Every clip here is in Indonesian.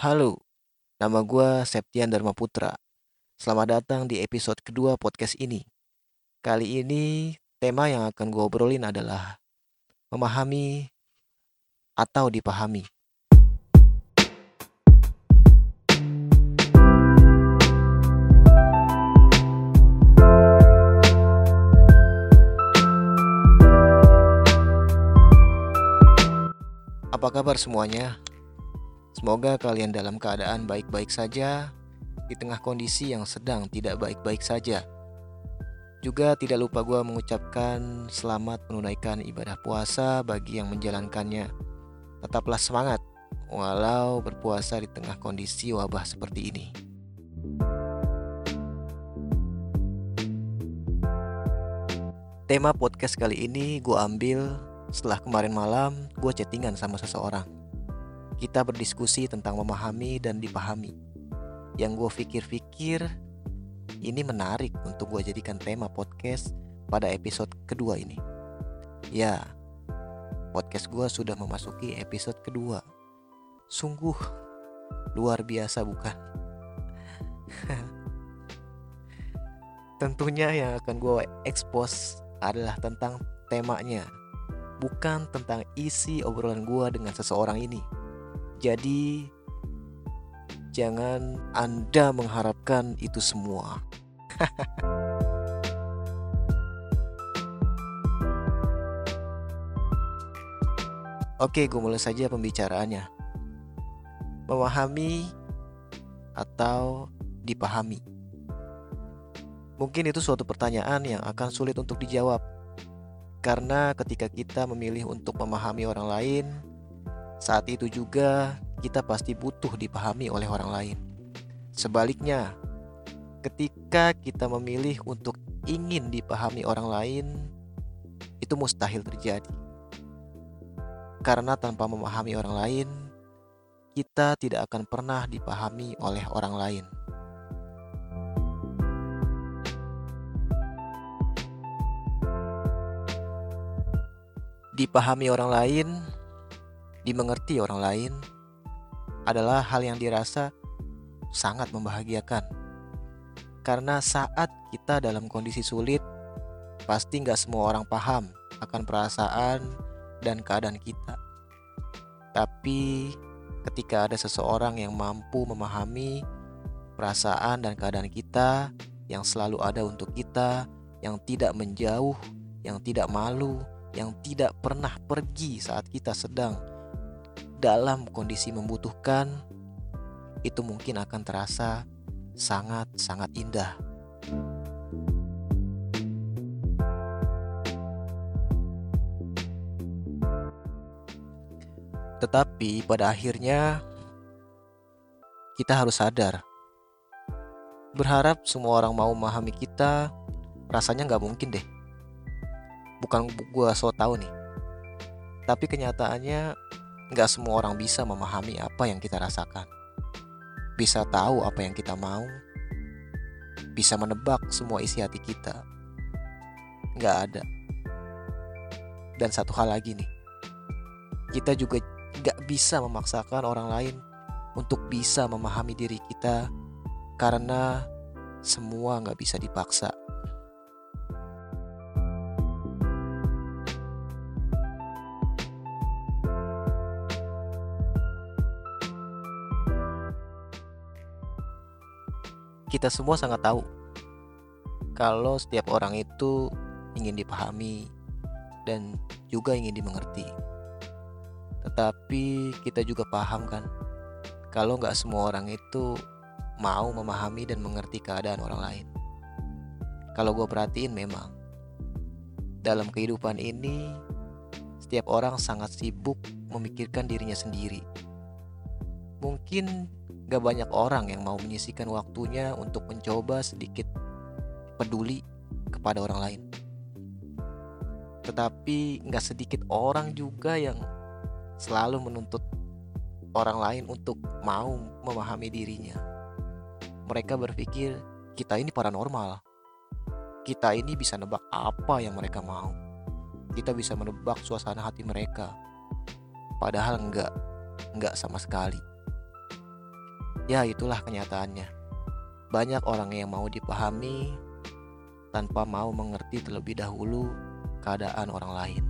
Halo, nama gue Septian Dharma Putra. Selamat datang di episode kedua podcast ini. Kali ini tema yang akan gue obrolin adalah memahami atau dipahami. Apa kabar semuanya? Semoga kalian dalam keadaan baik-baik saja di tengah kondisi yang sedang tidak baik-baik saja. Juga tidak lupa gue mengucapkan selamat menunaikan ibadah puasa bagi yang menjalankannya. Tetaplah semangat walau berpuasa di tengah kondisi wabah seperti ini. Tema podcast kali ini gue ambil setelah kemarin malam gue chattingan sama seseorang. Kita berdiskusi tentang memahami dan dipahami. Yang gue pikir-pikir ini menarik untuk gue jadikan tema podcast pada episode kedua ini. Ya, podcast gue sudah memasuki episode kedua. Sungguh luar biasa bukan? Tentunya yang akan gue expose adalah tentang temanya, bukan tentang isi obrolan gue dengan seseorang ini. Jadi jangan Anda mengharapkan itu semua. Oke, gue mulai saja pembicaraannya. Memahami atau dipahami. Mungkin itu suatu pertanyaan yang akan sulit untuk dijawab. Karena ketika kita memilih untuk memahami orang lain, saat itu juga kita pasti butuh dipahami oleh orang lain. Sebaliknya, ketika kita memilih untuk ingin dipahami orang lain, itu mustahil terjadi. Karena tanpa memahami orang lain, kita tidak akan pernah dipahami oleh orang lain. Dipahami orang lain, dimengerti orang lain adalah hal yang dirasa sangat membahagiakan. Karena saat kita dalam kondisi sulit, pasti nggak semua orang paham akan perasaan dan keadaan kita. Tapi ketika ada seseorang yang mampu memahami perasaan dan keadaan kita, yang selalu ada untuk kita, yang tidak menjauh, yang tidak malu, yang tidak pernah pergi saat kita sedang dalam kondisi membutuhkan, itu mungkin akan terasa sangat-sangat indah. Tetapi pada akhirnya kita harus sadar. Berharap semua orang mau memahami kita Rasanya nggak mungkin deh. Bukan gue so tau nih. Tapi kenyataannya nggak semua orang bisa memahami apa yang kita rasakan. Bisa tahu apa yang kita mau. Bisa menebak semua isi hati kita. Nggak ada. Dan satu hal lagi nih. Kita juga gak bisa memaksakan orang lain untuk bisa memahami diri kita karena semua gak bisa dipaksa. Kita semua sangat tahu kalau setiap orang itu ingin dipahami dan juga ingin dimengerti. Tetapi kita juga paham kan kalau nggak semua orang itu mau memahami dan mengerti keadaan orang lain. Kalau gue perhatiin memang dalam kehidupan ini setiap orang sangat sibuk memikirkan dirinya sendiri. Mungkin gak banyak orang yang mau menyisikan waktunya untuk mencoba sedikit peduli kepada orang lain. Tetapi gak sedikit orang juga yang selalu menuntut orang lain untuk mau memahami dirinya. Mereka berpikir kita ini paranormal. Kita ini bisa nebak apa yang mereka mau. Kita bisa menebak suasana hati mereka. Padahal enggak, enggak sama sekali. Ya, itulah kenyataannya. Banyak orang yang mau dipahami tanpa mau mengerti terlebih dahulu keadaan orang lain.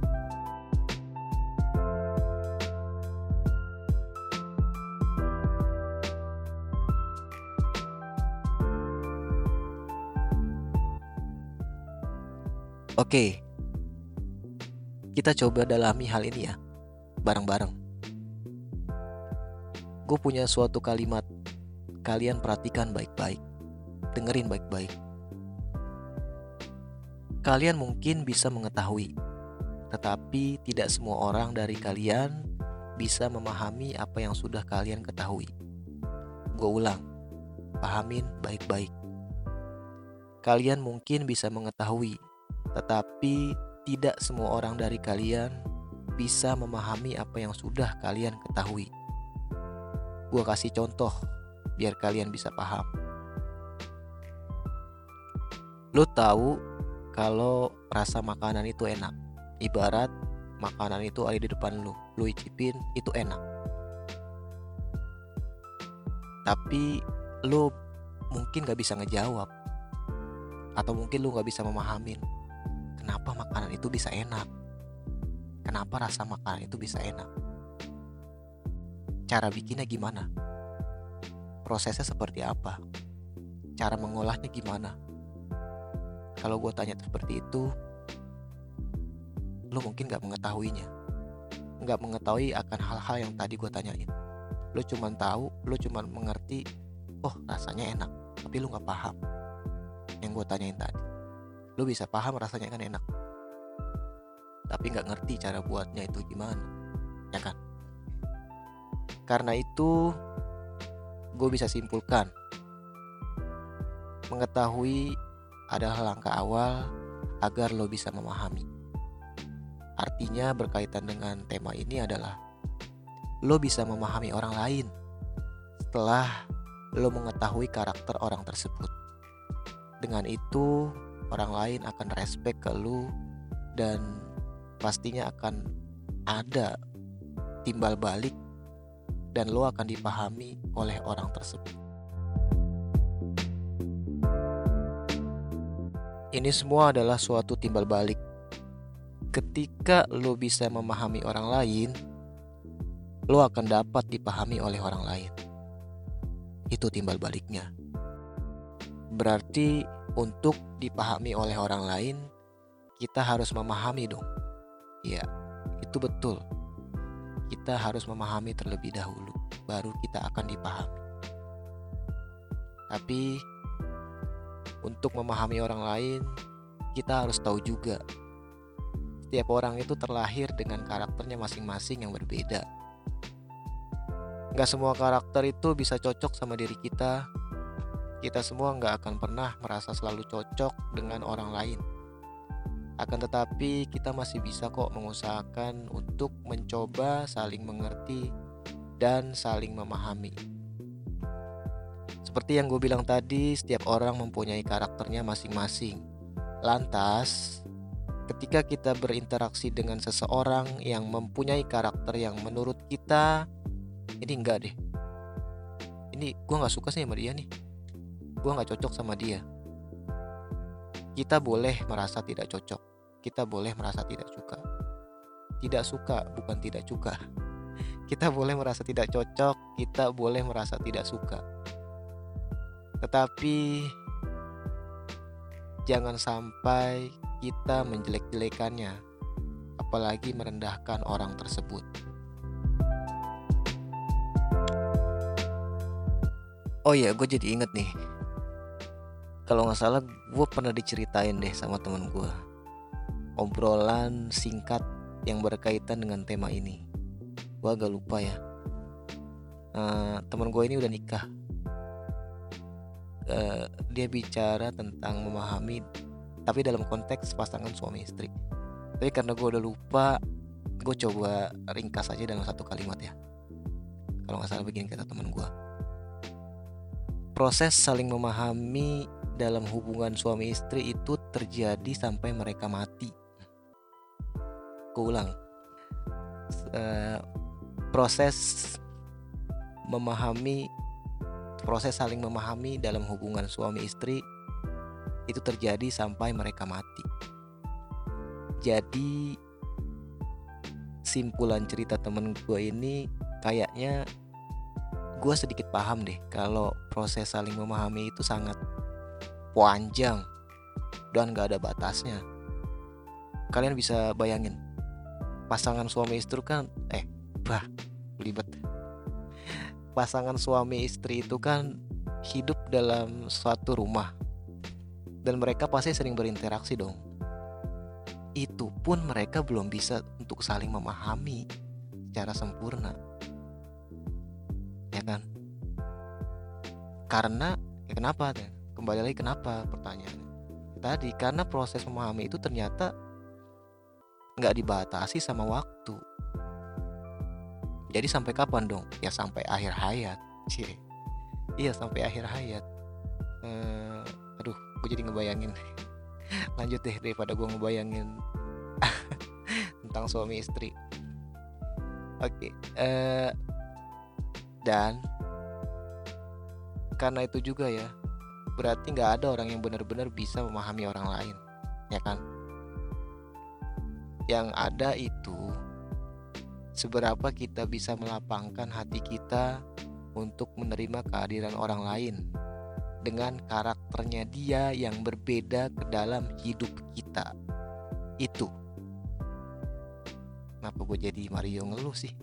Oke, kita coba dalami hal ini ya, bareng-bareng. Gue punya suatu kalimat, kalian perhatikan baik-baik, dengerin baik-baik. Kalian mungkin bisa mengetahui, tetapi tidak semua orang dari kalian bisa memahami apa yang sudah kalian ketahui. Gue ulang, pahamin baik-baik. Kalian mungkin bisa mengetahui tetapi tidak semua orang dari kalian bisa memahami apa yang sudah kalian ketahui. Gua kasih contoh biar kalian bisa paham. Lu tahu kalau rasa makanan itu enak. Ibarat makanan itu ada di depan lu, lu icipin itu enak. Tapi lu mungkin gak bisa ngejawab atau mungkin lu gak bisa memahamin kenapa makanan itu bisa enak kenapa rasa makanan itu bisa enak cara bikinnya gimana prosesnya seperti apa? Cara mengolahnya gimana? Kalau gue tanya seperti itu lo mungkin gak mengetahuinya. Nggak mengetahui akan hal-hal yang tadi gue tanyain. Lo cuma tahu lo cuma mengerti oh rasanya enak tapi lo nggak paham yang gue tanyain tadi. Lu bisa paham rasanya kan enak. Tapi nggak ngerti cara buatnya itu gimana ya kan? Karena itu gue bisa simpulkan. Mengetahui adalah langkah awal agar lo bisa memahami. Artinya berkaitan dengan tema ini adalah lo bisa memahami orang lain setelah lo mengetahui karakter orang tersebut. Dengan itu orang lain akan respect ke lu dan pastinya akan ada timbal balik dan lo akan dipahami oleh orang tersebut. Ini semua adalah suatu timbal balik. Ketika lo bisa memahami orang lain, lo akan dapat dipahami oleh orang lain. Itu timbal baliknya. Berarti untuk dipahami oleh orang lain, kita harus memahami dong. Ya, itu betul. Kita harus memahami terlebih dahulu, baru kita akan dipahami. Tapi untuk memahami orang lain, kita harus tahu juga setiap orang itu terlahir dengan karakternya masing-masing yang berbeda. Gak semua karakter itu bisa cocok sama diri kita kita semua nggak akan pernah merasa selalu cocok dengan orang lain. Akan tetapi kita masih bisa kok mengusahakan untuk mencoba saling mengerti dan saling memahami. Seperti yang gue bilang tadi, setiap orang mempunyai karakternya masing-masing. Lantas, ketika kita berinteraksi dengan seseorang yang mempunyai karakter yang menurut kita ini enggak deh. Ini gue nggak suka sih sama dia nih gue nggak cocok sama dia kita boleh merasa tidak cocok kita boleh merasa tidak suka. Tidak suka bukan tidak suka. Kita boleh merasa tidak cocok kita boleh merasa tidak suka. Tetapi jangan sampai kita menjelek-jelekannya apalagi merendahkan orang tersebut. Oh iya, gue jadi inget nih. Kalau nggak salah gue pernah diceritain deh sama temen gue obrolan singkat yang berkaitan dengan tema ini. Gue agak lupa ya. Uh, temen gue ini udah nikah. Uh, dia bicara tentang memahami tapi dalam konteks pasangan suami istri. Tapi karena gue udah lupa gue coba ringkas aja dalam satu kalimat ya. Kalau nggak salah begini kata temen gue proses saling memahami dalam hubungan suami istri itu terjadi sampai mereka mati. Kuulang, uh, proses memahami proses saling memahami dalam hubungan suami istri itu terjadi sampai mereka mati. Jadi simpulan cerita temen gue ini kayaknya gue sedikit paham deh kalau proses saling memahami itu sangat panjang dan gak ada batasnya. Kalian bisa bayangin pasangan suami istri kan eh bah libet pasangan suami istri itu kan hidup dalam suatu rumah. Dan mereka pasti sering berinteraksi dong. Itu pun mereka belum bisa untuk saling memahami secara sempurna. Ya kan? Karena ya kenapa? Kembali lagi kenapa? Pertanyaannya. Tadi karena proses memahami itu ternyata nggak dibatasi sama waktu. Jadi sampai kapan dong? Ya sampai akhir hayat Cie. iya sampai akhir hayat. Uh, aduh gue jadi ngebayangin. Lanjut deh daripada gue ngebayangin tentang suami istri. Oke okay, uh, dan karena itu juga ya berarti nggak ada orang yang benar-benar bisa memahami orang lain ya kan yang ada itu seberapa kita bisa melapangkan hati kita untuk menerima kehadiran orang lain dengan karakternya dia yang berbeda ke dalam hidup kita. Itu. Kenapa gue jadi Mario ngeluh sih?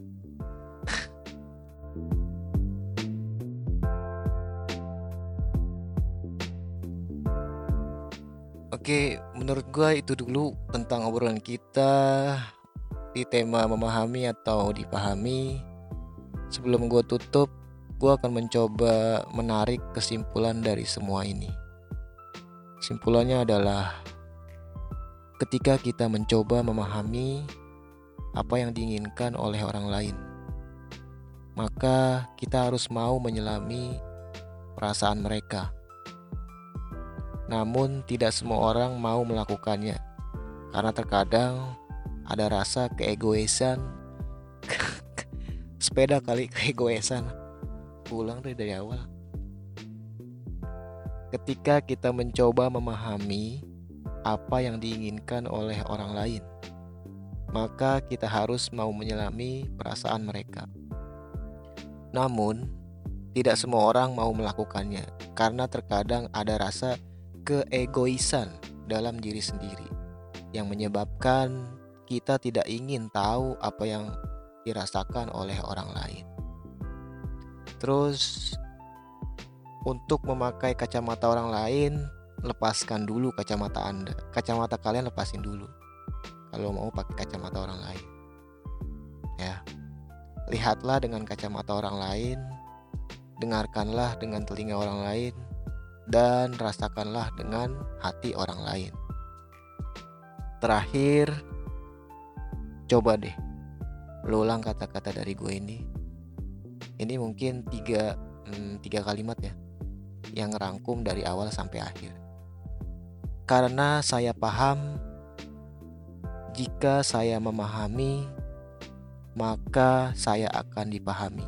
Oke, menurut gue itu dulu tentang obrolan kita di tema memahami atau dipahami. Sebelum gue tutup, gue akan mencoba menarik kesimpulan dari semua ini. Kesimpulannya adalah ketika kita mencoba memahami apa yang diinginkan oleh orang lain, maka kita harus mau menyelami perasaan mereka. Namun, tidak semua orang mau melakukannya karena terkadang ada rasa keegoisan. Sepeda kali keegoisan pulang deh dari awal. Ketika kita mencoba memahami apa yang diinginkan oleh orang lain, maka kita harus mau menyelami perasaan mereka. Namun, tidak semua orang mau melakukannya karena terkadang ada rasa keegoisan dalam diri sendiri yang menyebabkan kita tidak ingin tahu apa yang dirasakan oleh orang lain. Terus untuk memakai kacamata orang lain, lepaskan dulu kacamata Anda. Kacamata kalian lepasin dulu. Kalau mau pakai kacamata orang lain. Ya. Lihatlah dengan kacamata orang lain, dengarkanlah dengan telinga orang lain, dan rasakanlah dengan hati orang lain. Terakhir, coba deh, lo ulang kata-kata dari gue ini. Ini mungkin tiga hmm, tiga kalimat ya yang rangkum dari awal sampai akhir. Karena saya paham jika saya memahami maka saya akan dipahami.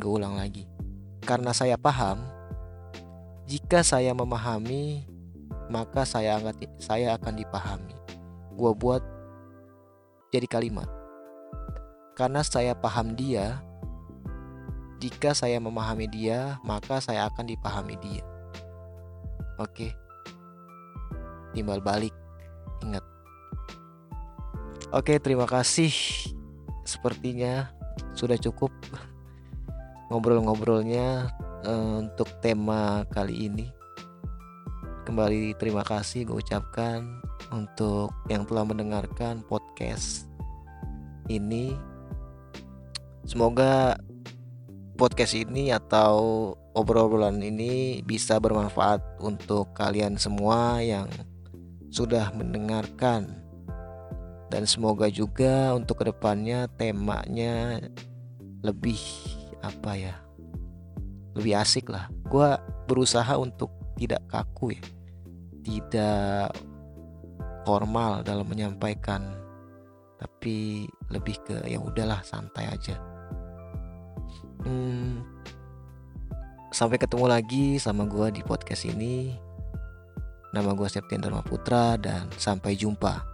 Gue ulang lagi. Karena saya paham jika saya memahami maka saya akan saya akan dipahami gue buat jadi kalimat karena saya paham dia jika saya memahami dia, maka saya akan dipahami dia. Oke. Timbal balik. Ingat. Oke, terima kasih. Sepertinya sudah cukup ngobrol-ngobrolnya uh, untuk tema kali ini. Kembali terima kasih gue ucapkan untuk yang telah mendengarkan podcast ini. Semoga podcast ini atau obrolan ini bisa bermanfaat untuk kalian semua yang sudah mendengarkan dan semoga juga untuk ke depannya temanya lebih apa ya lebih asik lah gue berusaha untuk tidak kaku ya tidak formal dalam menyampaikan tapi lebih ke ya udahlah santai aja hmm, sampai ketemu lagi sama gue di podcast ini. Nama gue Septian Dharma Putra dan sampai jumpa.